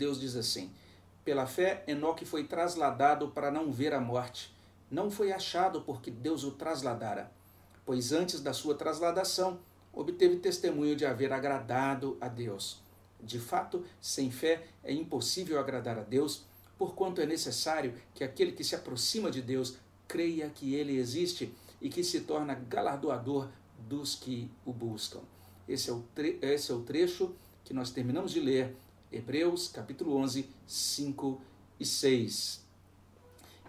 Deus diz assim: Pela fé, Enoque foi trasladado para não ver a morte. Não foi achado porque Deus o trasladara, pois antes da sua trasladação obteve testemunho de haver agradado a Deus. De fato, sem fé é impossível agradar a Deus, porquanto é necessário que aquele que se aproxima de Deus creia que ele existe e que se torna galardoador dos que o buscam. Esse é o, esse é o trecho que nós terminamos de ler, Hebreus capítulo 11, 5 e 6.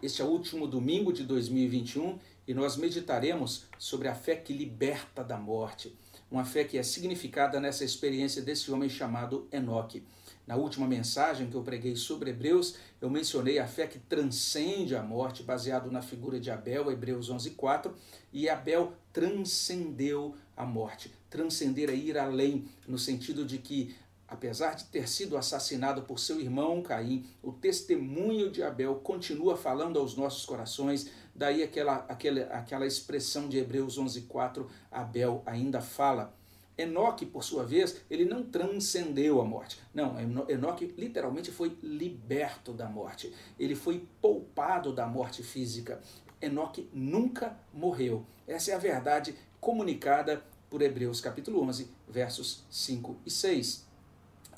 Este é o último domingo de 2021 e nós meditaremos sobre a fé que liberta da morte, uma fé que é significada nessa experiência desse homem chamado Enoque. Na última mensagem que eu preguei sobre Hebreus, eu mencionei a fé que transcende a morte, baseado na figura de Abel, Hebreus 11:4, e Abel transcendeu a morte. Transcender é ir além, no sentido de que apesar de ter sido assassinado por seu irmão Caim, o testemunho de Abel continua falando aos nossos corações. Daí aquela, aquela, aquela expressão de Hebreus 11:4, Abel ainda fala. Enoque, por sua vez, ele não transcendeu a morte. Não, Enoque literalmente foi liberto da morte. Ele foi poupado da morte física. Enoque nunca morreu. Essa é a verdade comunicada por Hebreus capítulo 11, versos 5 e 6.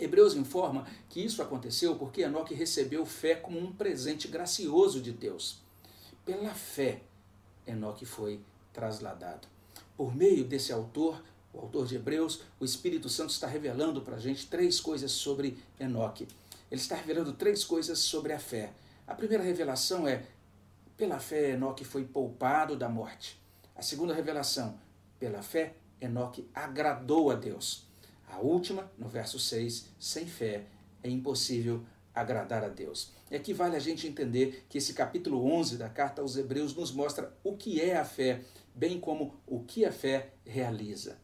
Hebreus informa que isso aconteceu porque Enoque recebeu fé como um presente gracioso de Deus. Pela fé, Enoque foi trasladado. Por meio desse autor, o autor de Hebreus, o Espírito Santo está revelando para a gente três coisas sobre Enoque. Ele está revelando três coisas sobre a fé. A primeira revelação é: pela fé, Enoque foi poupado da morte. A segunda revelação: pela fé, Enoque agradou a Deus. A última, no verso 6, sem fé é impossível agradar a Deus. E aqui vale a gente entender que esse capítulo 11 da carta aos Hebreus nos mostra o que é a fé, bem como o que a fé realiza.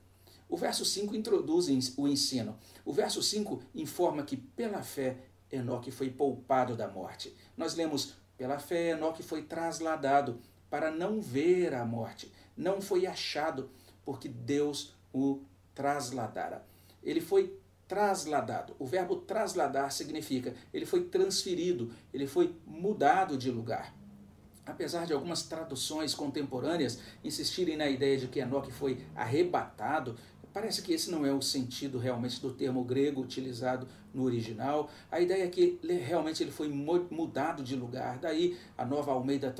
O verso 5 introduz o ensino. O verso 5 informa que pela fé Enoque foi poupado da morte. Nós lemos: pela fé Enoque foi trasladado para não ver a morte. Não foi achado, porque Deus o trasladara. Ele foi trasladado. O verbo trasladar significa ele foi transferido, ele foi mudado de lugar. Apesar de algumas traduções contemporâneas insistirem na ideia de que Enoque foi arrebatado, Parece que esse não é o sentido realmente do termo grego utilizado no original. A ideia é que realmente ele foi mudado de lugar. Daí a nova Almeida,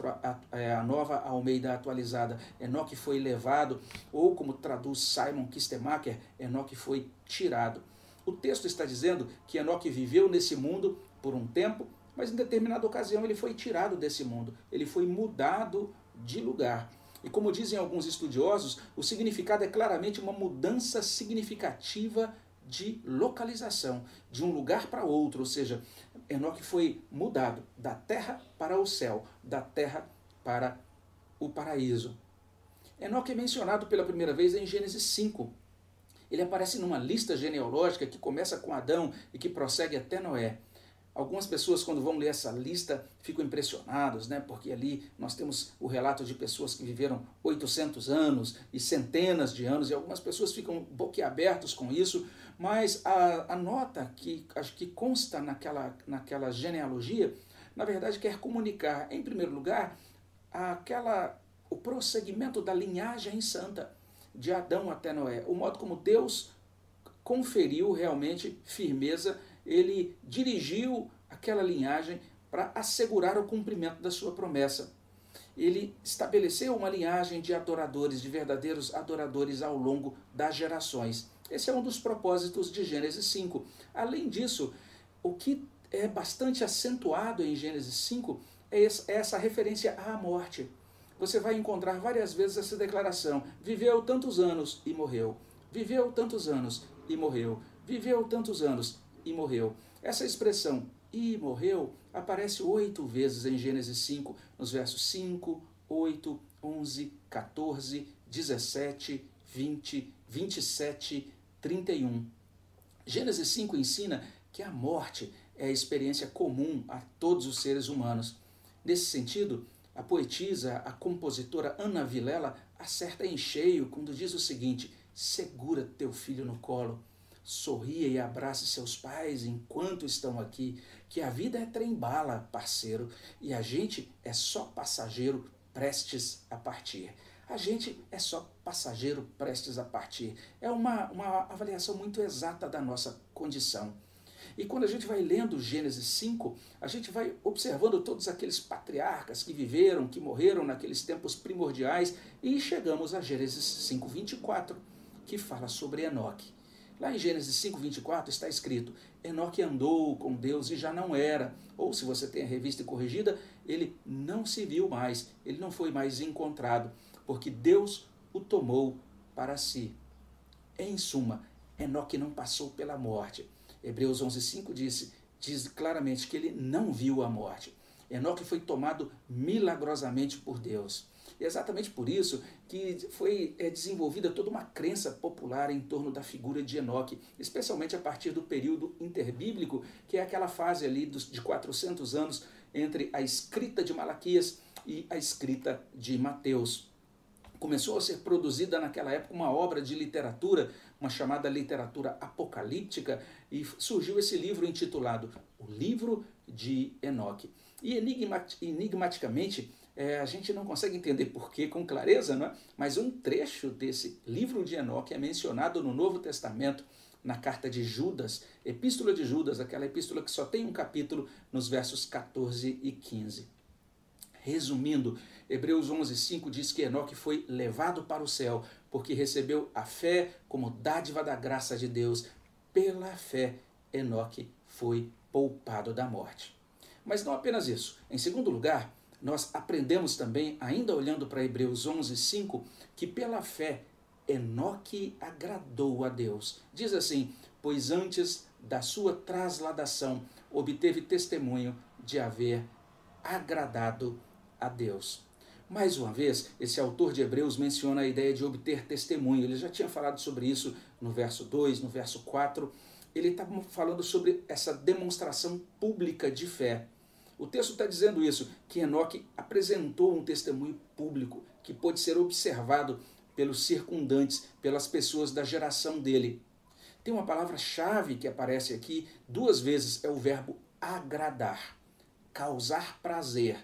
é, a nova Almeida atualizada, Enoque foi levado, ou como traduz Simon Kistemacher, Enoque foi tirado. O texto está dizendo que Enoque viveu nesse mundo por um tempo, mas em determinada ocasião ele foi tirado desse mundo, ele foi mudado de lugar. E como dizem alguns estudiosos, o significado é claramente uma mudança significativa de localização, de um lugar para outro, ou seja, Enoque foi mudado da terra para o céu, da terra para o paraíso. Enoque é mencionado pela primeira vez em Gênesis 5. Ele aparece numa lista genealógica que começa com Adão e que prossegue até Noé. Algumas pessoas, quando vão ler essa lista, ficam impressionados, né? porque ali nós temos o relato de pessoas que viveram 800 anos e centenas de anos, e algumas pessoas ficam boquiabertos com isso, mas a, a nota que, acho que consta naquela, naquela genealogia, na verdade, quer comunicar, em primeiro lugar, aquela, o prosseguimento da linhagem santa, de Adão até Noé, o modo como Deus conferiu realmente firmeza ele dirigiu aquela linhagem para assegurar o cumprimento da sua promessa. Ele estabeleceu uma linhagem de adoradores, de verdadeiros adoradores ao longo das gerações. Esse é um dos propósitos de Gênesis 5. Além disso, o que é bastante acentuado em Gênesis 5 é essa referência à morte. Você vai encontrar várias vezes essa declaração: viveu tantos anos e morreu. Viveu tantos anos e morreu. Viveu tantos anos e morreu. Essa expressão e morreu aparece oito vezes em Gênesis 5, nos versos 5, 8, 11, 14, 17, 20, 27, 31. Gênesis 5 ensina que a morte é a experiência comum a todos os seres humanos. Nesse sentido, a poetisa, a compositora Ana Vilela acerta em cheio quando diz o seguinte: segura teu filho no colo sorria e abrace seus pais enquanto estão aqui, que a vida é trem-bala, parceiro, e a gente é só passageiro prestes a partir. A gente é só passageiro prestes a partir. É uma, uma avaliação muito exata da nossa condição. E quando a gente vai lendo Gênesis 5, a gente vai observando todos aqueles patriarcas que viveram, que morreram naqueles tempos primordiais, e chegamos a Gênesis 5, 24, que fala sobre Enoque. Lá em Gênesis 5, 24 está escrito: Enoque andou com Deus e já não era. Ou se você tem a revista corrigida, ele não se viu mais, ele não foi mais encontrado, porque Deus o tomou para si. Em suma, Enoque não passou pela morte. Hebreus 11:5 diz, diz claramente que ele não viu a morte. Enoque foi tomado milagrosamente por Deus. E é exatamente por isso que foi é, desenvolvida toda uma crença popular em torno da figura de Enoque, especialmente a partir do período interbíblico, que é aquela fase ali de 400 anos entre a escrita de Malaquias e a escrita de Mateus. Começou a ser produzida naquela época uma obra de literatura, uma chamada literatura apocalíptica, e surgiu esse livro intitulado O Livro de Enoque. E enigmaticamente, é, a gente não consegue entender porquê com clareza, não é? mas um trecho desse livro de Enoque é mencionado no Novo Testamento, na carta de Judas, Epístola de Judas, aquela epístola que só tem um capítulo, nos versos 14 e 15. Resumindo, Hebreus 11:5 diz que Enoque foi levado para o céu, porque recebeu a fé como dádiva da graça de Deus. Pela fé, Enoque foi poupado da morte. Mas não apenas isso. Em segundo lugar, nós aprendemos também, ainda olhando para Hebreus 11, 5, que pela fé Enoque agradou a Deus. Diz assim: Pois antes da sua trasladação obteve testemunho de haver agradado a Deus. Mais uma vez, esse autor de Hebreus menciona a ideia de obter testemunho. Ele já tinha falado sobre isso no verso 2, no verso 4. Ele está falando sobre essa demonstração pública de fé. O texto está dizendo isso, que Enoque apresentou um testemunho público que pôde ser observado pelos circundantes, pelas pessoas da geração dele. Tem uma palavra-chave que aparece aqui duas vezes, é o verbo agradar, causar prazer.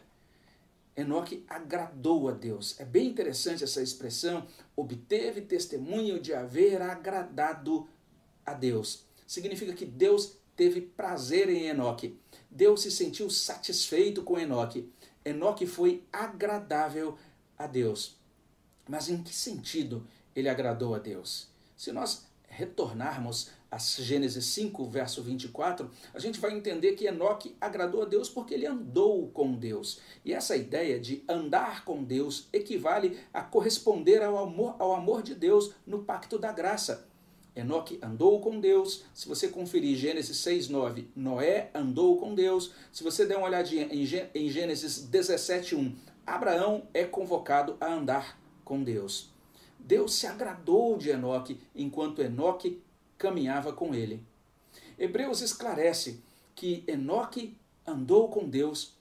Enoque agradou a Deus. É bem interessante essa expressão, obteve testemunho de haver agradado a Deus. Significa que Deus teve prazer em Enoque. Deus se sentiu satisfeito com Enoque. Enoque foi agradável a Deus. Mas em que sentido ele agradou a Deus? Se nós retornarmos a Gênesis 5, verso 24, a gente vai entender que Enoque agradou a Deus porque ele andou com Deus. E essa ideia de andar com Deus equivale a corresponder ao amor, ao amor de Deus no pacto da graça. Enoque andou com Deus. Se você conferir Gênesis 6, 9, Noé andou com Deus. Se você der uma olhadinha em Gênesis 17, 1, Abraão é convocado a andar com Deus. Deus se agradou de Enoque enquanto Enoque caminhava com ele. Hebreus esclarece que Enoque andou com Deus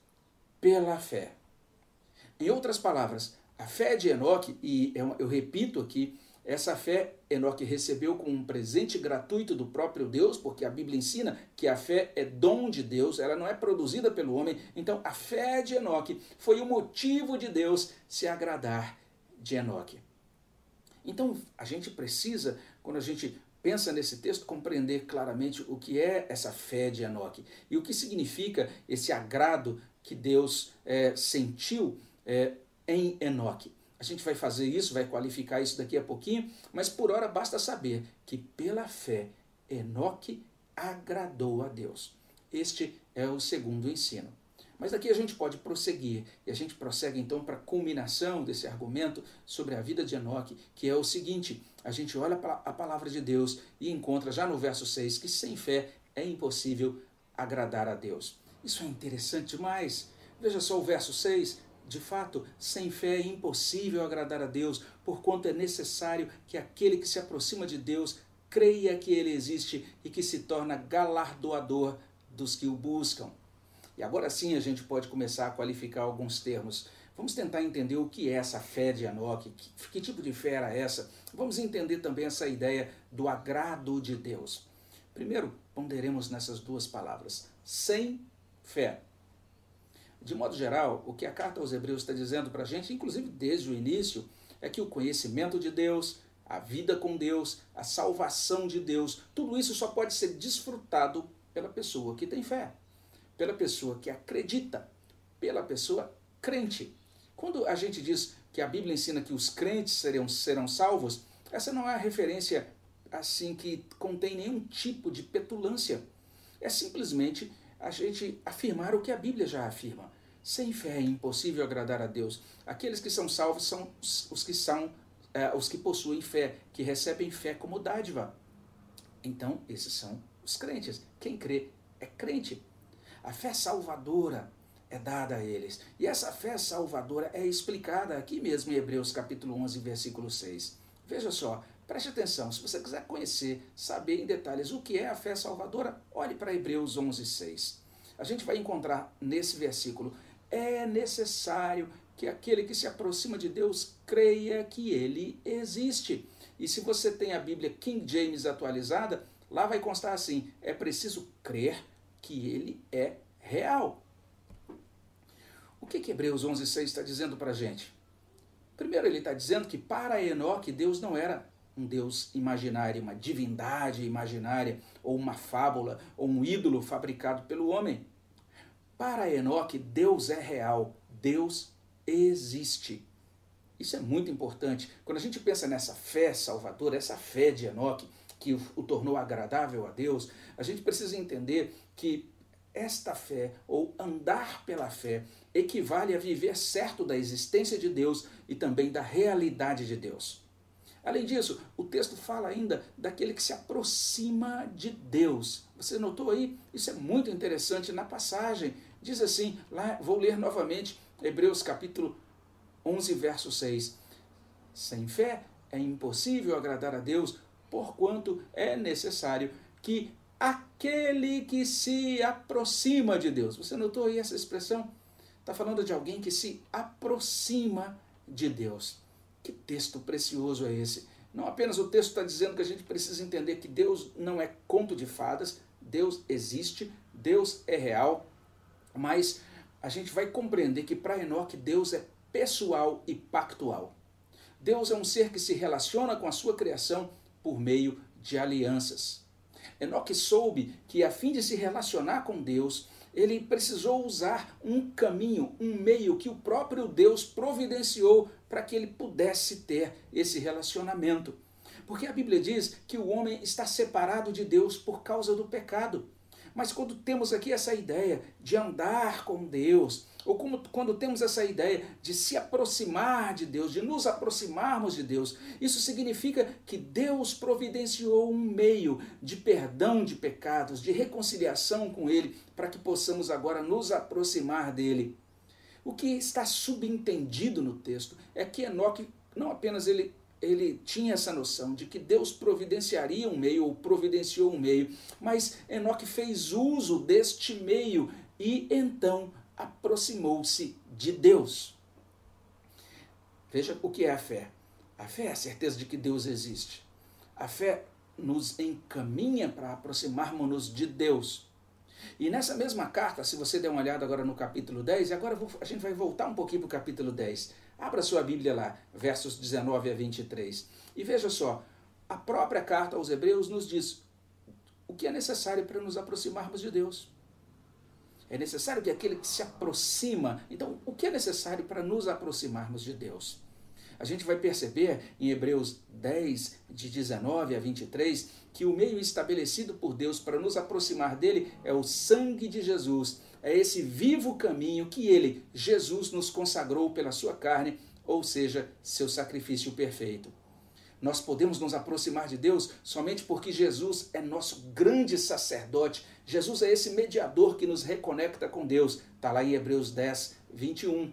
pela fé. Em outras palavras, a fé de Enoque, e eu, eu repito aqui, essa fé Enoque recebeu como um presente gratuito do próprio Deus, porque a Bíblia ensina que a fé é dom de Deus, ela não é produzida pelo homem. Então, a fé de Enoque foi o motivo de Deus se agradar de Enoque. Então, a gente precisa, quando a gente pensa nesse texto, compreender claramente o que é essa fé de Enoque e o que significa esse agrado que Deus é, sentiu é, em Enoque. A gente vai fazer isso, vai qualificar isso daqui a pouquinho, mas por hora basta saber que pela fé Enoque agradou a Deus. Este é o segundo ensino. Mas daqui a gente pode prosseguir, e a gente prossegue então para a culminação desse argumento sobre a vida de Enoque, que é o seguinte: a gente olha para a palavra de Deus e encontra já no verso 6 que sem fé é impossível agradar a Deus. Isso é interessante demais. Veja só o verso 6, de fato, sem fé é impossível agradar a Deus, porquanto é necessário que aquele que se aproxima de Deus creia que ele existe e que se torna galardoador dos que o buscam. E agora sim a gente pode começar a qualificar alguns termos. Vamos tentar entender o que é essa fé de Enoque, que, que tipo de fé era essa. Vamos entender também essa ideia do agrado de Deus. Primeiro, ponderemos nessas duas palavras: sem fé. De modo geral, o que a carta aos Hebreus está dizendo para a gente, inclusive desde o início, é que o conhecimento de Deus, a vida com Deus, a salvação de Deus, tudo isso só pode ser desfrutado pela pessoa que tem fé, pela pessoa que acredita, pela pessoa crente. Quando a gente diz que a Bíblia ensina que os crentes serão, serão salvos, essa não é a referência assim que contém nenhum tipo de petulância. É simplesmente a gente afirmar o que a Bíblia já afirma. Sem fé é impossível agradar a Deus. Aqueles que são salvos são os que são é, os que possuem fé, que recebem fé como dádiva. Então, esses são os crentes. Quem crê é crente. A fé salvadora é dada a eles. E essa fé salvadora é explicada aqui mesmo em Hebreus capítulo 11, versículo 6. Veja só, preste atenção, se você quiser conhecer, saber em detalhes o que é a fé salvadora, olhe para Hebreus 11, 6. A gente vai encontrar nesse versículo, é necessário que aquele que se aproxima de Deus creia que ele existe. E se você tem a Bíblia King James atualizada, lá vai constar assim: é preciso crer que ele é real. O que, que Hebreus 11,6 está dizendo para a gente? Primeiro, ele está dizendo que para Enoque, Deus não era um Deus imaginário, uma divindade imaginária, ou uma fábula, ou um ídolo fabricado pelo homem. Para Enoque, Deus é real, Deus existe. Isso é muito importante. Quando a gente pensa nessa fé salvadora, essa fé de Enoque, que o tornou agradável a Deus, a gente precisa entender que esta fé, ou andar pela fé, equivale a viver certo da existência de Deus e também da realidade de Deus. Além disso, o texto fala ainda daquele que se aproxima de Deus. Você notou aí? Isso é muito interessante na passagem. Diz assim, lá vou ler novamente, Hebreus capítulo 11, verso 6. Sem fé é impossível agradar a Deus, porquanto é necessário que aquele que se aproxima de Deus. Você notou aí essa expressão? Está falando de alguém que se aproxima de Deus. Que texto precioso é esse? Não apenas o texto está dizendo que a gente precisa entender que Deus não é conto de fadas, Deus existe, Deus é real, mas a gente vai compreender que para Enoque Deus é pessoal e pactual. Deus é um ser que se relaciona com a sua criação por meio de alianças. Enoque soube que a fim de se relacionar com Deus, ele precisou usar um caminho, um meio que o próprio Deus providenciou para que ele pudesse ter esse relacionamento. Porque a Bíblia diz que o homem está separado de Deus por causa do pecado. Mas quando temos aqui essa ideia de andar com Deus, ou como, quando temos essa ideia de se aproximar de Deus, de nos aproximarmos de Deus, isso significa que Deus providenciou um meio de perdão de pecados, de reconciliação com Ele, para que possamos agora nos aproximar dele. O que está subentendido no texto é que Enoque não apenas ele ele tinha essa noção de que Deus providenciaria um meio, ou providenciou um meio, mas Enoque fez uso deste meio e então aproximou-se de Deus. Veja o que é a fé. A fé é a certeza de que Deus existe. A fé nos encaminha para aproximarmos-nos de Deus. E nessa mesma carta, se você der uma olhada agora no capítulo 10, e agora a gente vai voltar um pouquinho para o capítulo 10. Abra sua Bíblia lá, versos 19 a 23. E veja só, a própria carta aos Hebreus nos diz o que é necessário para nos aproximarmos de Deus. É necessário que aquele que se aproxima. Então, o que é necessário para nos aproximarmos de Deus? A gente vai perceber em Hebreus 10, de 19 a 23, que o meio estabelecido por Deus para nos aproximar dele é o sangue de Jesus. É esse vivo caminho que ele, Jesus, nos consagrou pela sua carne, ou seja, seu sacrifício perfeito. Nós podemos nos aproximar de Deus somente porque Jesus é nosso grande sacerdote. Jesus é esse mediador que nos reconecta com Deus. Está lá em Hebreus 10, 21.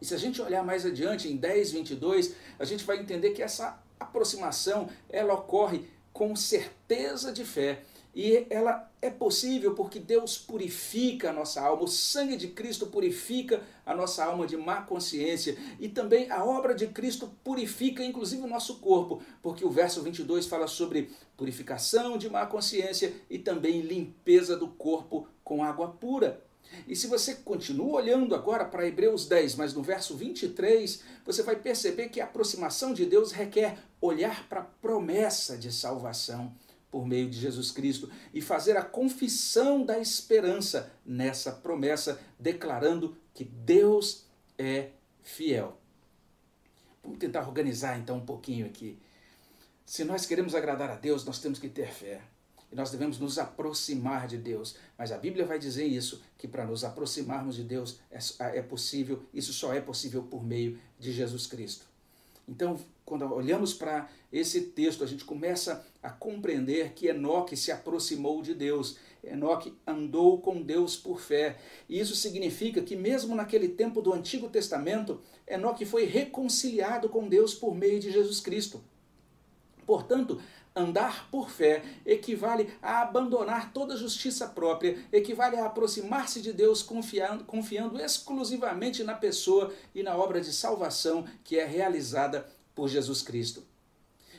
E se a gente olhar mais adiante, em 10, 22, a gente vai entender que essa aproximação ela ocorre com certeza de fé E ela é possível porque Deus purifica a nossa alma, o sangue de Cristo purifica a nossa alma de má consciência e também a obra de Cristo purifica inclusive o nosso corpo, porque o verso 22 fala sobre purificação de má consciência e também limpeza do corpo com água pura. E se você continua olhando agora para Hebreus 10, mas no verso 23, você vai perceber que a aproximação de Deus requer olhar para a promessa de salvação por meio de Jesus Cristo e fazer a confissão da esperança nessa promessa, declarando que Deus é fiel. Vamos tentar organizar então um pouquinho aqui. Se nós queremos agradar a Deus, nós temos que ter fé. E nós devemos nos aproximar de Deus. Mas a Bíblia vai dizer isso, que para nos aproximarmos de Deus é, é possível, isso só é possível por meio de Jesus Cristo. Então, quando olhamos para esse texto, a gente começa a compreender que Enoque se aproximou de Deus. Enoque andou com Deus por fé. E isso significa que, mesmo naquele tempo do Antigo Testamento, Enoque foi reconciliado com Deus por meio de Jesus Cristo. Portanto, Andar por fé equivale a abandonar toda justiça própria, equivale a aproximar-se de Deus confiando, confiando exclusivamente na pessoa e na obra de salvação que é realizada por Jesus Cristo.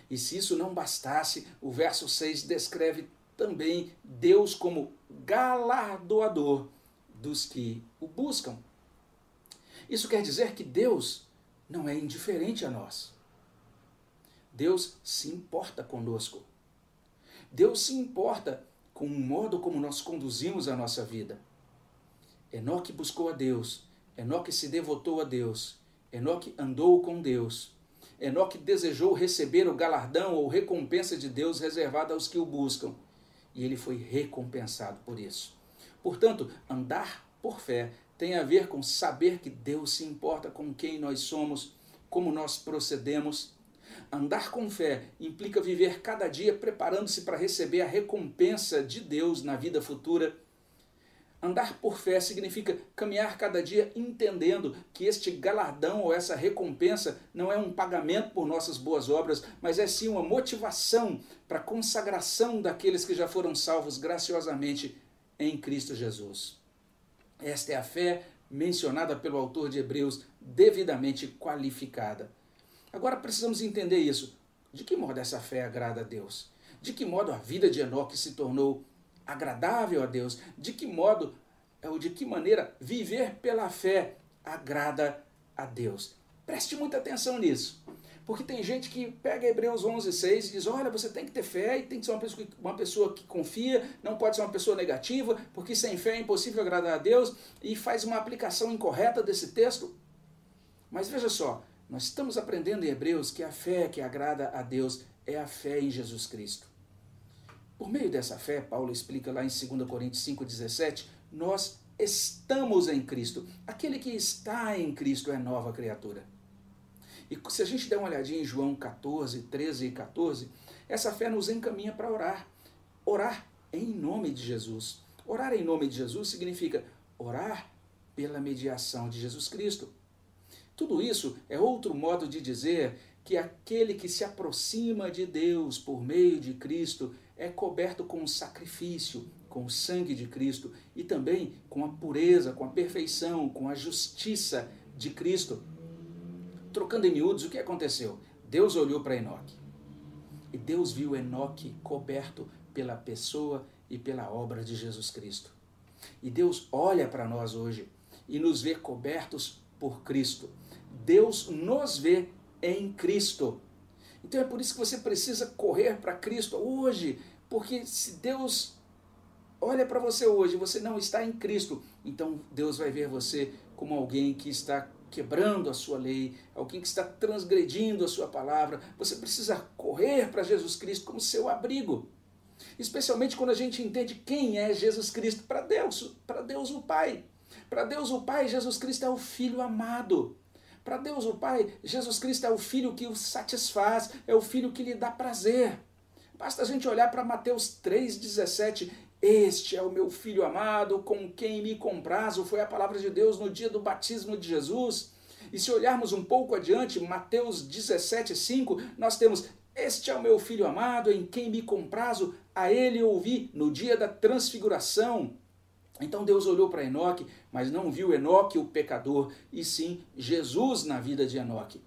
E se isso não bastasse, o verso 6 descreve também Deus como galardoador dos que o buscam. Isso quer dizer que Deus não é indiferente a nós. Deus se importa conosco. Deus se importa com o modo como nós conduzimos a nossa vida. Enoque buscou a Deus, Enoque se devotou a Deus, Enoque andou com Deus. Enoque desejou receber o galardão ou recompensa de Deus reservada aos que o buscam, e ele foi recompensado por isso. Portanto, andar por fé tem a ver com saber que Deus se importa com quem nós somos, como nós procedemos Andar com fé implica viver cada dia preparando-se para receber a recompensa de Deus na vida futura. Andar por fé significa caminhar cada dia entendendo que este galardão ou essa recompensa não é um pagamento por nossas boas obras, mas é sim uma motivação para a consagração daqueles que já foram salvos graciosamente em Cristo Jesus. Esta é a fé mencionada pelo autor de Hebreus, devidamente qualificada. Agora precisamos entender isso. De que modo essa fé agrada a Deus? De que modo a vida de Enoque se tornou agradável a Deus? De que modo, ou de que maneira viver pela fé agrada a Deus? Preste muita atenção nisso. Porque tem gente que pega Hebreus 11, 6 e diz: olha, você tem que ter fé e tem que ser uma pessoa, uma pessoa que confia, não pode ser uma pessoa negativa, porque sem fé é impossível agradar a Deus, e faz uma aplicação incorreta desse texto. Mas veja só, nós estamos aprendendo em Hebreus que a fé que agrada a Deus é a fé em Jesus Cristo. Por meio dessa fé, Paulo explica lá em 2 Coríntios 5,17, nós estamos em Cristo. Aquele que está em Cristo é nova criatura. E se a gente der uma olhadinha em João 14, 13 e 14, essa fé nos encaminha para orar. Orar em nome de Jesus. Orar em nome de Jesus significa orar pela mediação de Jesus Cristo. Tudo isso é outro modo de dizer que aquele que se aproxima de Deus por meio de Cristo é coberto com o sacrifício, com o sangue de Cristo e também com a pureza, com a perfeição, com a justiça de Cristo. Trocando em miúdos, o que aconteceu? Deus olhou para Enoque e Deus viu Enoque coberto pela pessoa e pela obra de Jesus Cristo. E Deus olha para nós hoje e nos vê cobertos por Cristo. Deus nos vê em Cristo. Então é por isso que você precisa correr para Cristo hoje, porque se Deus olha para você hoje, você não está em Cristo, então Deus vai ver você como alguém que está quebrando a sua lei, alguém que está transgredindo a sua palavra. Você precisa correr para Jesus Cristo como seu abrigo. Especialmente quando a gente entende quem é Jesus Cristo para Deus, para Deus o Pai. Para Deus o Pai, Jesus Cristo é o Filho amado. Para Deus o Pai, Jesus Cristo é o Filho que o satisfaz, é o Filho que lhe dá prazer. Basta a gente olhar para Mateus 3,17. Este é o meu filho amado, com quem me comprazo. Foi a palavra de Deus no dia do batismo de Jesus. E se olharmos um pouco adiante, Mateus 17,5, nós temos: Este é o meu filho amado, em quem me comprazo, a ele ouvi no dia da transfiguração. Então Deus olhou para Enoque, mas não viu Enoque o pecador, e sim Jesus na vida de Enoque.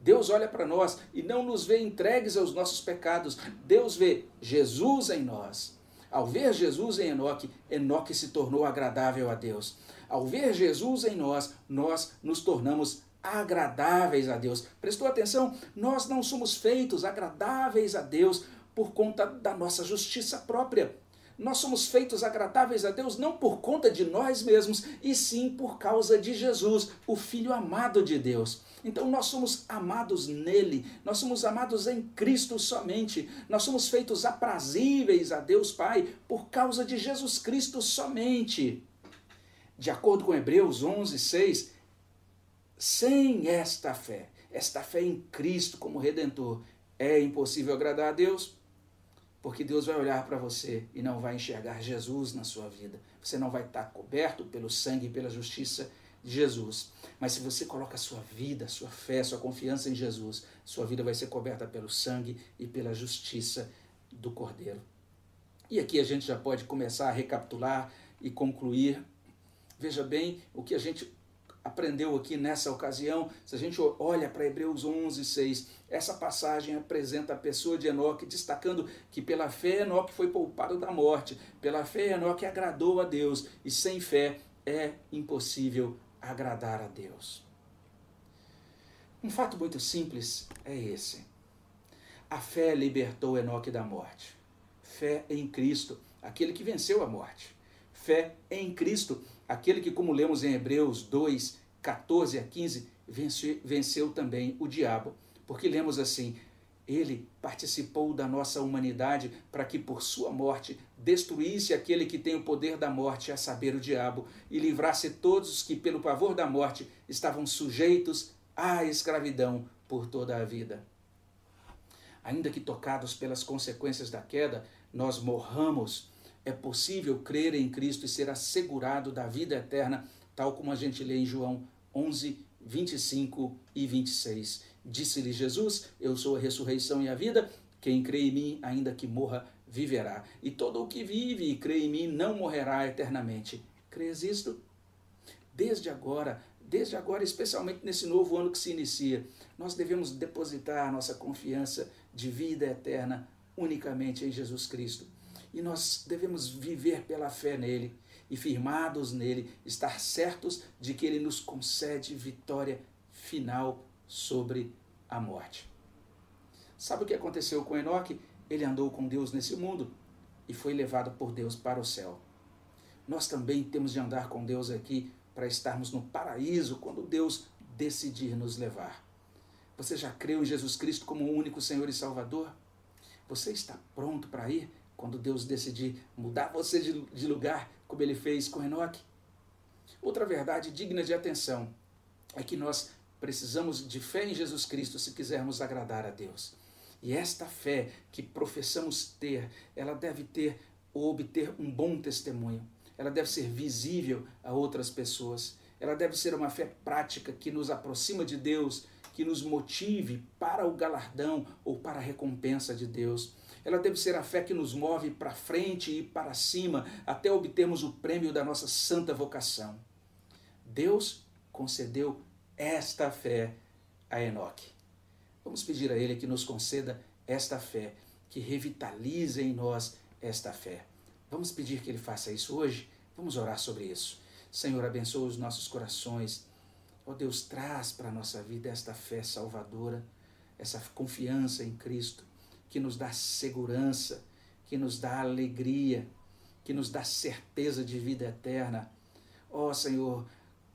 Deus olha para nós e não nos vê entregues aos nossos pecados. Deus vê Jesus em nós. Ao ver Jesus em Enoque, Enoque se tornou agradável a Deus. Ao ver Jesus em nós, nós nos tornamos agradáveis a Deus. Prestou atenção? Nós não somos feitos agradáveis a Deus por conta da nossa justiça própria. Nós somos feitos agradáveis a Deus não por conta de nós mesmos, e sim por causa de Jesus, o Filho amado de Deus. Então nós somos amados nele, nós somos amados em Cristo somente, nós somos feitos aprazíveis a Deus Pai por causa de Jesus Cristo somente. De acordo com Hebreus 11, 6, sem esta fé, esta fé em Cristo como Redentor, é impossível agradar a Deus, porque Deus vai olhar para você e não vai enxergar Jesus na sua vida. Você não vai estar coberto pelo sangue e pela justiça de Jesus. Mas se você coloca a sua vida, a sua fé, a sua confiança em Jesus, sua vida vai ser coberta pelo sangue e pela justiça do Cordeiro. E aqui a gente já pode começar a recapitular e concluir. Veja bem o que a gente aprendeu aqui nessa ocasião, se a gente olha para Hebreus 11, 6, essa passagem apresenta a pessoa de Enoque, destacando que pela fé Enoque foi poupado da morte, pela fé Enoque agradou a Deus, e sem fé é impossível agradar a Deus. Um fato muito simples é esse. A fé libertou Enoque da morte. Fé em Cristo, aquele que venceu a morte. Fé em Cristo, aquele que, como lemos em Hebreus 2, 14 a 15, venceu, venceu também o diabo. Porque lemos assim: ele participou da nossa humanidade para que, por sua morte, destruísse aquele que tem o poder da morte, a saber, o diabo, e livrasse todos os que, pelo pavor da morte, estavam sujeitos à escravidão por toda a vida. Ainda que tocados pelas consequências da queda, nós morramos é possível crer em Cristo e ser assegurado da vida eterna, tal como a gente lê em João 11, 25 e 26. Disse-lhe Jesus: Eu sou a ressurreição e a vida. Quem crê em mim, ainda que morra, viverá. E todo o que vive e crê em mim não morrerá eternamente. Crês isto? Desde agora, desde agora, especialmente nesse novo ano que se inicia, nós devemos depositar nossa confiança de vida eterna unicamente em Jesus Cristo e nós devemos viver pela fé nele e firmados nele, estar certos de que ele nos concede vitória final sobre a morte. Sabe o que aconteceu com Enoque? Ele andou com Deus nesse mundo e foi levado por Deus para o céu. Nós também temos de andar com Deus aqui para estarmos no paraíso quando Deus decidir nos levar. Você já creu em Jesus Cristo como o único Senhor e Salvador? Você está pronto para ir? Quando Deus decidir mudar você de, de lugar, como ele fez com Enoque. Outra verdade digna de atenção é que nós precisamos de fé em Jesus Cristo se quisermos agradar a Deus. E esta fé que professamos ter, ela deve ter ou obter um bom testemunho. Ela deve ser visível a outras pessoas. Ela deve ser uma fé prática que nos aproxima de Deus, que nos motive para o galardão ou para a recompensa de Deus. Ela deve ser a fé que nos move para frente e para cima até obtermos o prêmio da nossa santa vocação. Deus concedeu esta fé a Enoque. Vamos pedir a Ele que nos conceda esta fé, que revitalize em nós esta fé. Vamos pedir que Ele faça isso hoje? Vamos orar sobre isso. Senhor, abençoa os nossos corações. Ó oh Deus, traz para a nossa vida esta fé salvadora, essa confiança em Cristo que nos dá segurança, que nos dá alegria, que nos dá certeza de vida eterna. Ó oh, Senhor,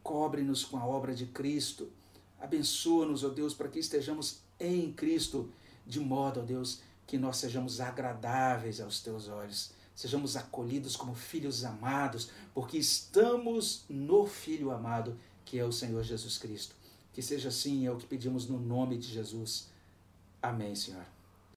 cobre-nos com a obra de Cristo. Abençoa-nos, ó oh Deus, para que estejamos em Cristo, de modo, ó oh Deus, que nós sejamos agradáveis aos teus olhos, sejamos acolhidos como filhos amados, porque estamos no Filho amado, que é o Senhor Jesus Cristo. Que seja assim, é o que pedimos no nome de Jesus. Amém, Senhor.